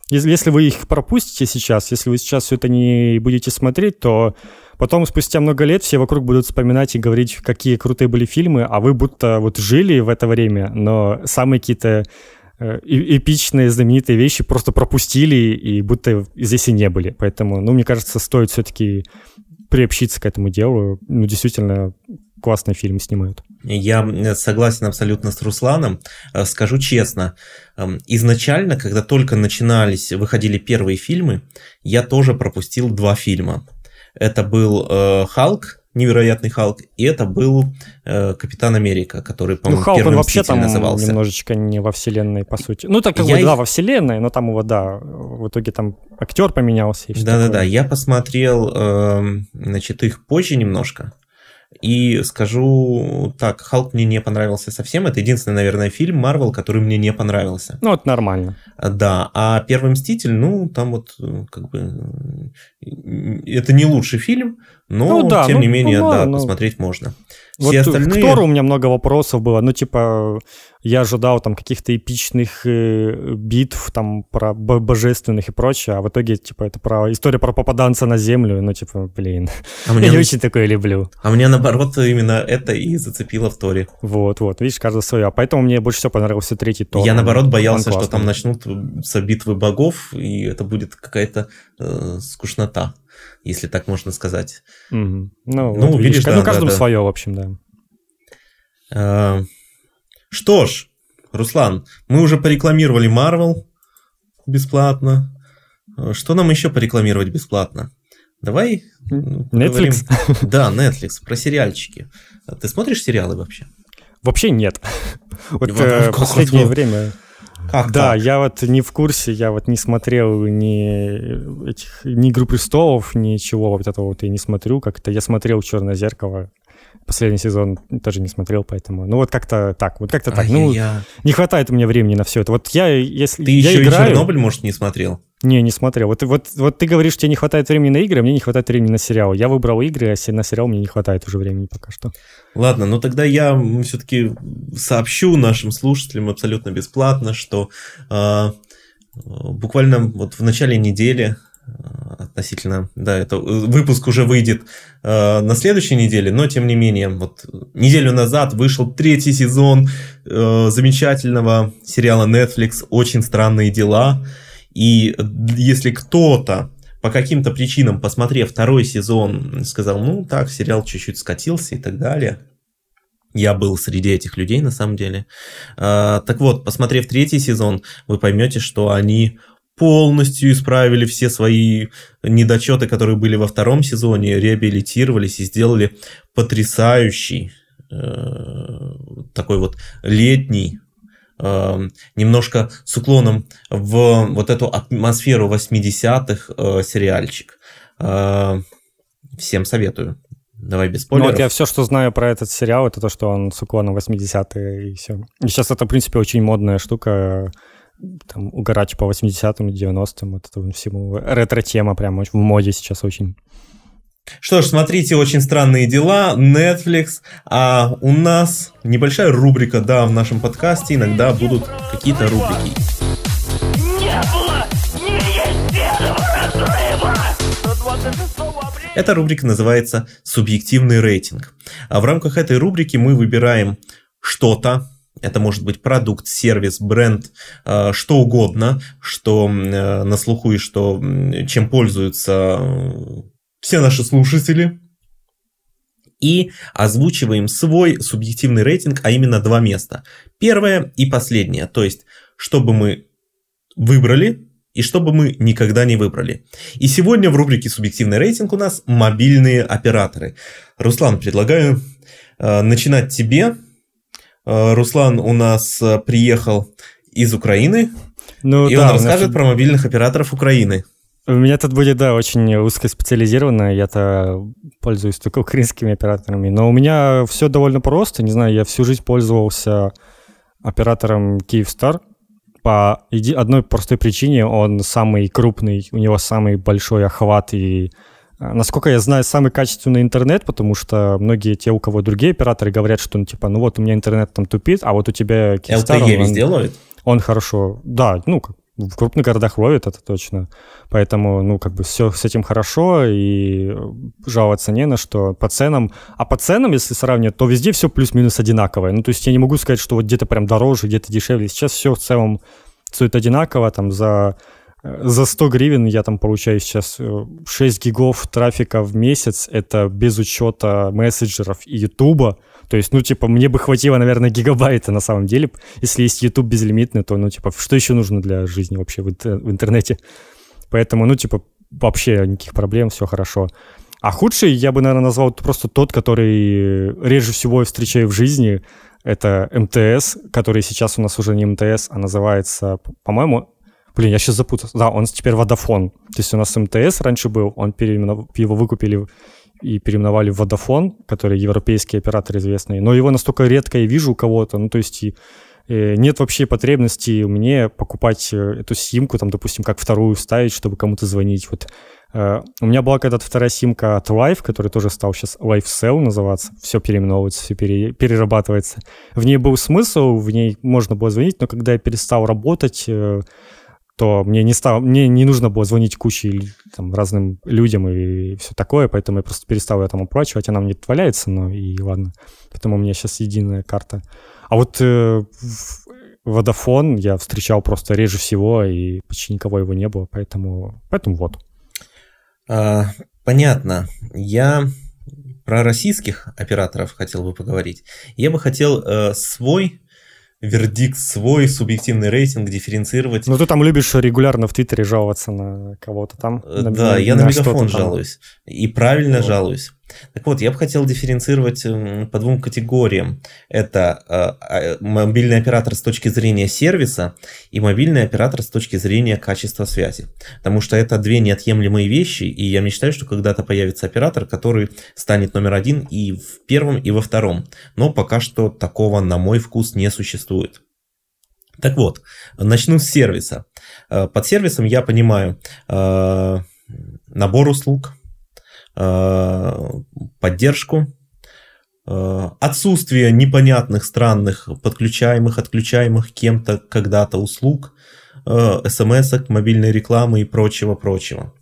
если, если вы их пропустите сейчас, если вы сейчас все это не будете смотреть, то потом, спустя много лет, все вокруг будут вспоминать и говорить, какие крутые были фильмы, а вы будто вот жили в это время, но самые какие-то э, эпичные, знаменитые вещи просто пропустили и будто здесь и не были. Поэтому, ну, мне кажется, стоит все-таки приобщиться к этому делу. Ну, действительно, классные фильмы снимают. Я э, согласен абсолютно с Русланом. Э, скажу честно, эм, изначально, когда только начинались, выходили первые фильмы, я тоже пропустил два фильма. Это был э, Халк, невероятный Халк, и это был э, Капитан Америка, который, по-моему, ну, Халк, первым он вообще там назывался. немножечко не во вселенной, по сути. Ну, так как я бы, да, во вселенной, но там его, да, в итоге там актер поменялся. Да-да-да, я посмотрел, э, значит, их позже немножко, и скажу так, Халк мне не понравился совсем. Это единственный, наверное, фильм Марвел, который мне не понравился. Ну, это нормально. Да, а Первый Мститель, ну, там вот как бы... Это не лучший фильм, но, ну, да, тем ну, не менее, ну, да, ну, посмотреть можно. Все вот остальные... к Тору у меня много вопросов было. Ну, типа, я ожидал там каких-то эпичных э, битв, там, про божественных и прочее, а в итоге, типа, это про история про попаданца на землю. Ну, типа, блин, а мне... я не очень такое люблю. А мне, наоборот, именно это и зацепило в Торе. Вот, вот, видишь, каждый свое. А поэтому мне больше всего понравился третий Тор. Я, наоборот, боялся, что там начнут с битвы богов, и это будет какая-то э, скучнота если так можно сказать. Угу. Ну, ну вот, видишь, видишь да, ну, каждому да, свое, в общем, да. А, что ж, Руслан, мы уже порекламировали Marvel бесплатно. Что нам еще порекламировать бесплатно? Давай Netflix? Поговорим. Да, Netflix, про сериальчики. Ты смотришь сериалы вообще? Вообще нет. Вот э, последнее время как да, так? я вот не в курсе, я вот не смотрел ни этих, ни «Игру престолов», ничего вот этого вот я не смотрю. Как-то я смотрел «Черное зеркало», последний сезон тоже не смотрел, поэтому... Ну вот как-то так, вот как-то так. Ну, не хватает у меня времени на все это. Вот я, если... Ты я еще играю... и «Чернобыль», может, не смотрел? Не, не смотрел. Вот, вот, вот ты говоришь, тебе не хватает времени на игры, а мне не хватает времени на сериал. Я выбрал игры, а на сериал мне не хватает уже времени пока что. Ладно, ну тогда я все-таки сообщу нашим слушателям абсолютно бесплатно, что э, буквально вот в начале недели относительно, да, это выпуск уже выйдет э, на следующей неделе, но тем не менее, вот неделю назад вышел третий сезон э, замечательного сериала Netflix «Очень странные дела», и если кто-то по каким-то причинам, посмотрев второй сезон, сказал, ну так, сериал чуть-чуть скатился и так далее, я был среди этих людей на самом деле. Э, так вот, посмотрев третий сезон, вы поймете, что они полностью исправили все свои недочеты, которые были во втором сезоне, реабилитировались и сделали потрясающий э, такой вот летний немножко с уклоном в вот эту атмосферу 80-х сериальчик. Всем советую. Давай без спойлеров. Ну, вот я все, что знаю про этот сериал, это то, что он с уклоном 80-е и все. И сейчас это, в принципе, очень модная штука, там, угорать по 80-м и 90-м, это всему ретро-тема прям в моде сейчас очень. Что ж, смотрите «Очень странные дела», Netflix, а у нас небольшая рубрика, да, в нашем подкасте иногда будут какие-то рубрики. Не было! Не есть разрыва! Эта рубрика называется «Субъективный рейтинг». А в рамках этой рубрики мы выбираем что-то, это может быть продукт, сервис, бренд, э, что угодно, что э, на слуху и что, чем пользуются э, все наши слушатели. И озвучиваем свой субъективный рейтинг, а именно два места. Первое и последнее. То есть, чтобы мы выбрали и чтобы мы никогда не выбрали. И сегодня в рубрике «Субъективный рейтинг» у нас мобильные операторы. Руслан, предлагаю э, начинать тебе. Э, Руслан у нас э, приехал из Украины, ну, и да, он расскажет нас... про мобильных операторов Украины. У меня тут будет, да, очень узкоспециализированно. Я-то пользуюсь только украинскими операторами. Но у меня все довольно просто. Не знаю, я всю жизнь пользовался оператором Kyivstar по одной простой причине. Он самый крупный, у него самый большой охват и Насколько я знаю, самый качественный интернет, потому что многие те, у кого другие операторы, говорят, что, ну, типа, ну вот у меня интернет там тупит, а вот у тебя Kyivstar... LTE он, везде ловит? Он хорошо, да, ну, в крупных городах ловит, это точно. Поэтому, ну, как бы все с этим хорошо, и жаловаться не на что. По ценам, а по ценам, если сравнивать, то везде все плюс-минус одинаковое. Ну, то есть я не могу сказать, что вот где-то прям дороже, где-то дешевле. Сейчас все в целом стоит одинаково, там за за 100 гривен я там получаю сейчас 6 э, гигов трафика в месяц. Это без учета мессенджеров и Ютуба. То есть, ну, типа, мне бы хватило, наверное, гигабайта на самом деле. Если есть YouTube безлимитный, то, ну, типа, что еще нужно для жизни вообще в, интер- в интернете? Поэтому, ну, типа, вообще никаких проблем, все хорошо. А худший я бы, наверное, назвал просто тот, который реже всего я встречаю в жизни. Это МТС, который сейчас у нас уже не МТС, а называется, по-моему, Блин, я сейчас запутался. Да, он теперь Водофон. То есть у нас МТС раньше был, он переименов... его выкупили и переименовали в Vodafone, который европейский оператор известный, но его настолько редко я вижу у кого-то, ну, то есть и, и нет вообще потребности мне покупать э, эту симку, там, допустим, как вторую ставить, чтобы кому-то звонить, вот. Uh, у меня была когда-то вторая симка от Life, который тоже стал сейчас LifeCell называться. Все переименовывается, все пере, перерабатывается. В ней был смысл, в ней можно было звонить, но когда я перестал работать, то мне не, стало, мне не нужно было звонить куче там, разным людям и все такое, поэтому я просто перестал ее там оплачивать, она мне валяется, но и ладно. Поэтому у меня сейчас единая карта. А вот э, Водофон я встречал просто реже всего, и почти никого его не было, поэтому, поэтому вот. А, понятно. Я про российских операторов хотел бы поговорить. Я бы хотел э, свой вердикт свой, субъективный рейтинг, дифференцировать. Ну, ты там любишь регулярно в Твиттере жаловаться на кого-то там. Э, да, на, я на, на мегафон жалуюсь. И правильно вот. жалуюсь. Так вот, я бы хотел дифференцировать по двум категориям. Это э, мобильный оператор с точки зрения сервиса и мобильный оператор с точки зрения качества связи. Потому что это две неотъемлемые вещи, и я мечтаю, что когда-то появится оператор, который станет номер один и в первом, и во втором. Но пока что такого, на мой вкус, не существует. Так вот, начну с сервиса. Э, под сервисом я понимаю э, набор услуг, Э, поддержку, э, отсутствие непонятных, странных, подключаемых, отключаемых кем-то когда-то услуг, э, смс мобильной рекламы и прочего-прочего.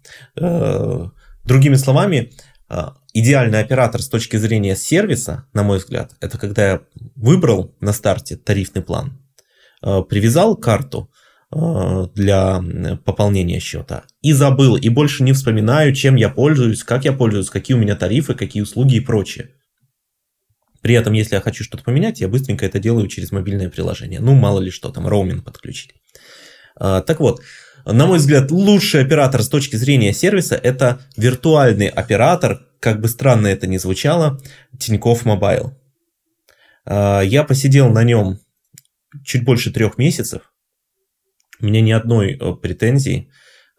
Другими словами, идеальный оператор с точки зрения сервиса, на мой взгляд, это когда я выбрал на старте тарифный план, привязал карту, Э, для пополнения счета. И забыл, и больше не вспоминаю, чем я пользуюсь, как я пользуюсь, какие у меня тарифы, какие услуги и прочее. При этом, если я хочу что-то поменять, я быстренько это делаю через мобильное приложение. Ну, мало ли что, там роуминг подключить. А, так вот, на мой взгляд, лучший оператор с точки зрения сервиса – это виртуальный оператор, как бы странно это ни звучало, Тинькофф Мобайл. А, я посидел на нем чуть больше трех месяцев. У меня ни одной э, претензии.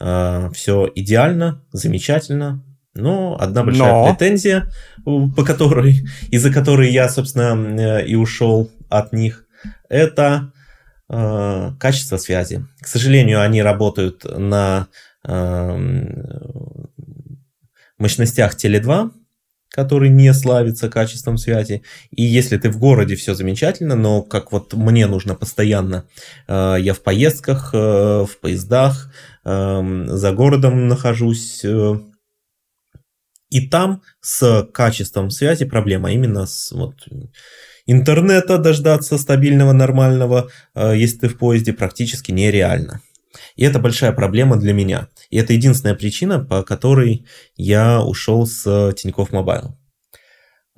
Все идеально, замечательно. Но одна большая Но... претензия, по которой, из-за которой я, собственно, и ушел от них, это качество связи. К сожалению, они работают на мощностях Теле2, который не славится качеством связи. И если ты в городе, все замечательно, но как вот мне нужно постоянно, э, я в поездках, э, в поездах, э, за городом нахожусь, и там с качеством связи проблема именно с вот, интернета дождаться стабильного, нормального, если ты в поезде, практически нереально. И это большая проблема для меня. И это единственная причина, по которой я ушел с Тинькофф Мобайл.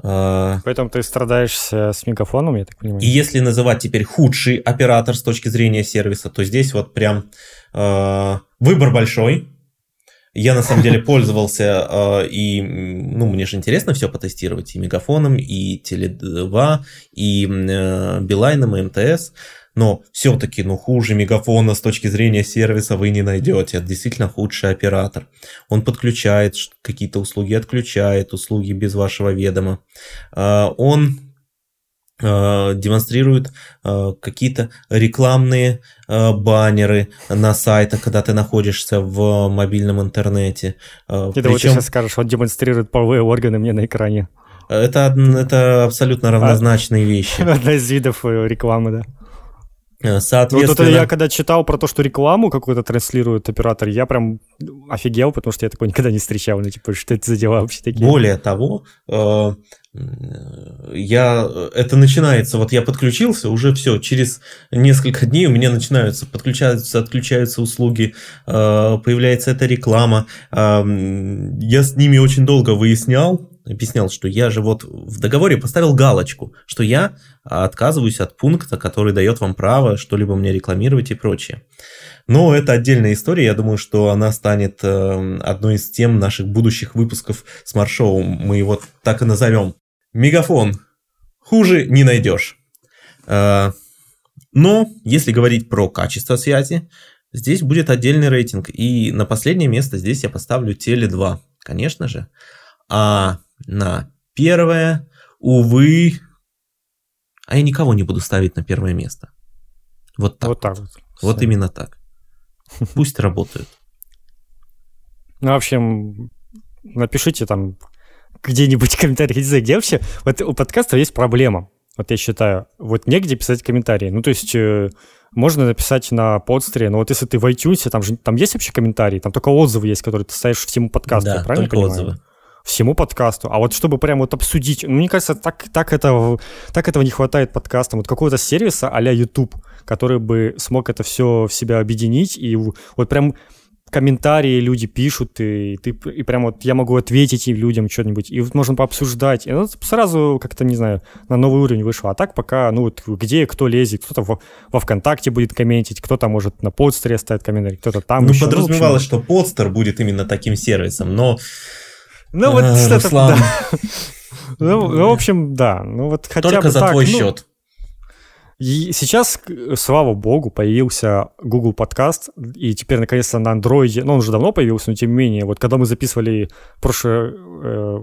А, Поэтому ты страдаешься с мегафоном, я так понимаю. И если называть теперь худший оператор с точки зрения сервиса, то здесь вот прям э, выбор большой. Я на самом деле пользовался, э, и ну, мне же интересно все потестировать, и Мегафоном, и Теле2, и э, Билайном, и МТС но все-таки, ну, хуже Мегафона с точки зрения сервиса вы не найдете. Это действительно худший оператор. Он подключает какие-то услуги, отключает услуги без вашего ведома. А, он а, демонстрирует а, какие-то рекламные баннеры на сайтах, когда ты находишься в мобильном интернете. Это Причем... вот ты сейчас скажешь, он демонстрирует половые органы мне на экране. Это, это абсолютно равнозначные вещи. Одна из видов э, рекламы, да. Соответственно... Э, вот это я когда читал про то, что рекламу какую-то транслирует оператор, я прям офигел, потому что я такой никогда не встречал. Ну, типа, что это за дела вообще такие? Более того, э, я, это начинается, вот я подключился, уже все, через несколько дней у меня начинаются, подключаются, отключаются услуги, э, появляется эта реклама. Я с ними очень долго выяснял, объяснял, что я же вот в договоре поставил галочку, что я отказываюсь от пункта, который дает вам право что-либо мне рекламировать и прочее. Но это отдельная история, я думаю, что она станет э, одной из тем наших будущих выпусков смарт-шоу, мы его так и назовем. Мегафон. Хуже не найдешь. Э, но если говорить про качество связи, здесь будет отдельный рейтинг. И на последнее место здесь я поставлю Теле2, конечно же. А на первое, увы, а я никого не буду ставить на первое место. Вот так. Вот, так вот. вот именно так. Пусть работают. Ну, в общем, напишите там где-нибудь комментарий, не знаю, где вообще. Вот у подкаста есть проблема. Вот я считаю, вот негде писать комментарии. Ну, то есть э, можно написать на подстере, но вот если ты в iTunes, там же там есть вообще комментарии, там только отзывы есть, которые ты ставишь всему подкасту, да, правильно только понимаю? отзывы всему подкасту. А вот чтобы прям вот обсудить, ну, мне кажется, так, так, этого, так этого не хватает подкастам. Вот какого-то сервиса а-ля YouTube, который бы смог это все в себя объединить и вот прям комментарии люди пишут, и, ты, и прям вот я могу ответить им людям что-нибудь, и вот можно пообсуждать. И ну, сразу как-то, не знаю, на новый уровень вышло. А так пока, ну вот где кто лезет, кто-то во, во ВКонтакте будет комментить, кто-то может на подстере оставить комментарий, кто-то там. Ну, еще. подразумевалось, ну, что подстер будет именно таким сервисом, но ну, вот а, что-то... Да. Ну, ну, в общем, да. Ну, вот хотя Только бы за так, твой ну, счет. И сейчас, слава богу, появился Google подкаст, и теперь наконец-то на андроиде, ну он уже давно появился, но тем не менее, вот когда мы записывали прошлый э,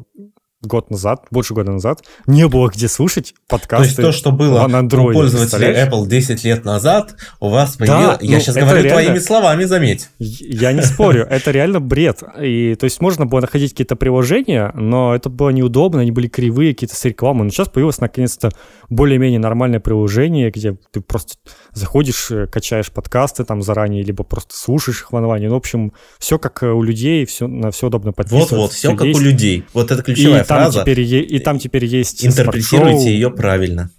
год назад, больше года назад, не было где слушать подкасты То есть то, что было Android, у пользователей Apple 10 лет назад, у вас появилось... Да, Я ну, сейчас говорю реально... твоими словами, заметь. Я не спорю, это реально бред. И, то есть можно было находить какие-то приложения, но это было неудобно, они были кривые, какие-то с рекламой. Но сейчас появилось наконец-то более-менее нормальное приложение, где ты просто заходишь, э, качаешь подкасты там заранее, либо просто слушаешь их в онлайне. Ну, в общем, все как у людей, все, на все удобно подписываться. Вот-вот, все, как у людей. Вот это ключевая и фраза. Там теперь, и там теперь есть Интерпретируйте ее правильно.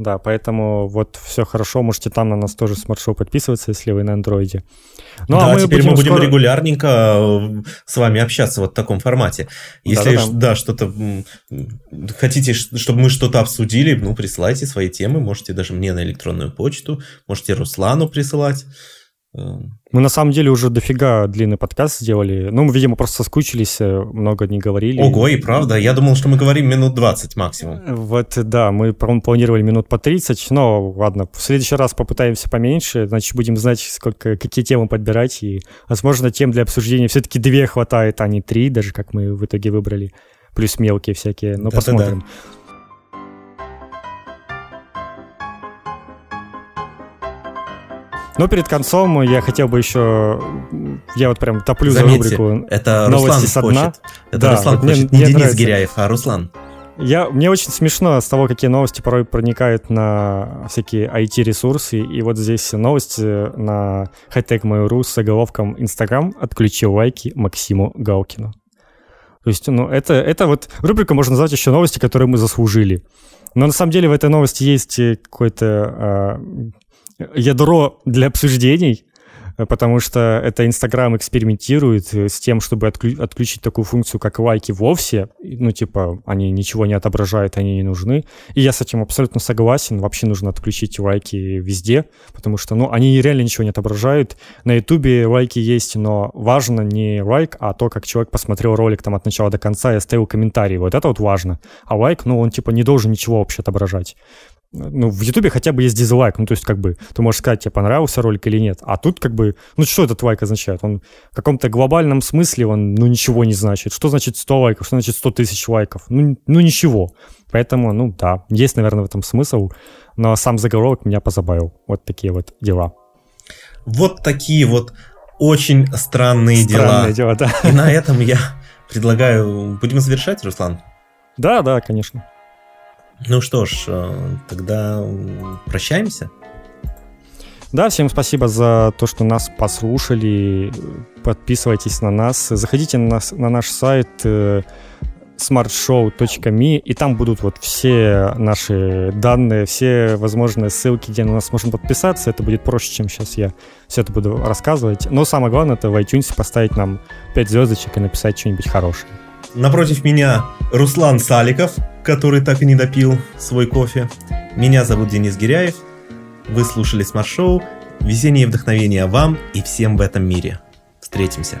Да, поэтому вот все хорошо, можете там на нас тоже смарт-шоу подписываться, если вы на андроиде. Ну, да, а мы теперь будем мы будем скоро... регулярненько э, с вами общаться вот в таком формате. Если да, да, да. что-то хотите, чтобы мы что-то обсудили, ну, присылайте свои темы, можете даже мне на электронную почту, можете Руслану присылать. Мы на самом деле уже дофига длинный подкаст сделали. Ну, мы, видимо, просто соскучились, э, много не говорили. Ого, и правда. Я думал, что мы говорим минут 20 максимум. Вот, да, мы планировали минут по 30, но ладно, в следующий раз попытаемся поменьше, значит, будем знать, сколько, какие темы подбирать, и, возможно, тем для обсуждения все-таки две хватает, а не три, даже как мы в итоге выбрали, плюс мелкие всякие, но да, посмотрим. Да, да. Но перед концом я хотел бы еще... Я вот прям топлю Заметьте, за рубрику это новости Руслан со дна. Хочет. Это да, Руслан вот хочет, мне, не мне Денис нравится. Гиряев, а Руслан. Я, мне очень смешно с того, какие новости порой проникают на всякие IT-ресурсы. И вот здесь новости на hightech.mail.ru с заголовком «Инстаграм отключил лайки Максиму Галкину». То есть, ну, это, это вот рубрика можно назвать еще новости, которые мы заслужили. Но на самом деле в этой новости есть какой-то а, ядро для обсуждений, Э, потому что это Инстаграм экспериментирует э, с тем, чтобы отклю- отключить такую функцию, как лайки вовсе. Ну, типа, они ничего не отображают, они не нужны. И я с этим абсолютно согласен. Вообще нужно отключить лайки везде, потому что, ну, они реально ничего не отображают. На Ютубе лайки есть, но важно не лайк, а то, как человек посмотрел ролик там от начала до конца и оставил комментарий. Вот это вот важно. А лайк, ну, он типа не должен ничего вообще отображать ну, в Ютубе хотя бы есть дизлайк, ну, то есть, как бы, ты можешь сказать, тебе понравился ролик или нет, а тут, как бы, ну, что этот лайк означает? Он в каком-то глобальном смысле, он, ну, ничего не значит. Что значит 100 лайков, что значит 100 тысяч лайков? Ну, ну, ничего. Поэтому, ну, да, есть, наверное, в этом смысл, но сам заголовок меня позабавил. Вот такие вот дела. Вот такие вот очень странные, странные дела. дела да. И на этом я предлагаю, будем завершать, Руслан? Да, да, конечно. Ну что ж, э, тогда прощаемся. Да, всем спасибо за то, что нас послушали. Подписывайтесь на нас. Заходите на, нас, на наш сайт э, smartshow.me, и там будут вот все наши данные, все возможные ссылки, где на нас можно подписаться. Это будет проще, чем сейчас я все это буду рассказывать. Но самое главное, это в iTunes поставить нам 5 звездочек и написать что-нибудь хорошее. Напротив меня Руслан Саликов, который так и не допил свой кофе. Меня зовут Денис Гиряев. Вы слушали Смарт Шоу. Везение и вдохновение вам и всем в этом мире. Встретимся.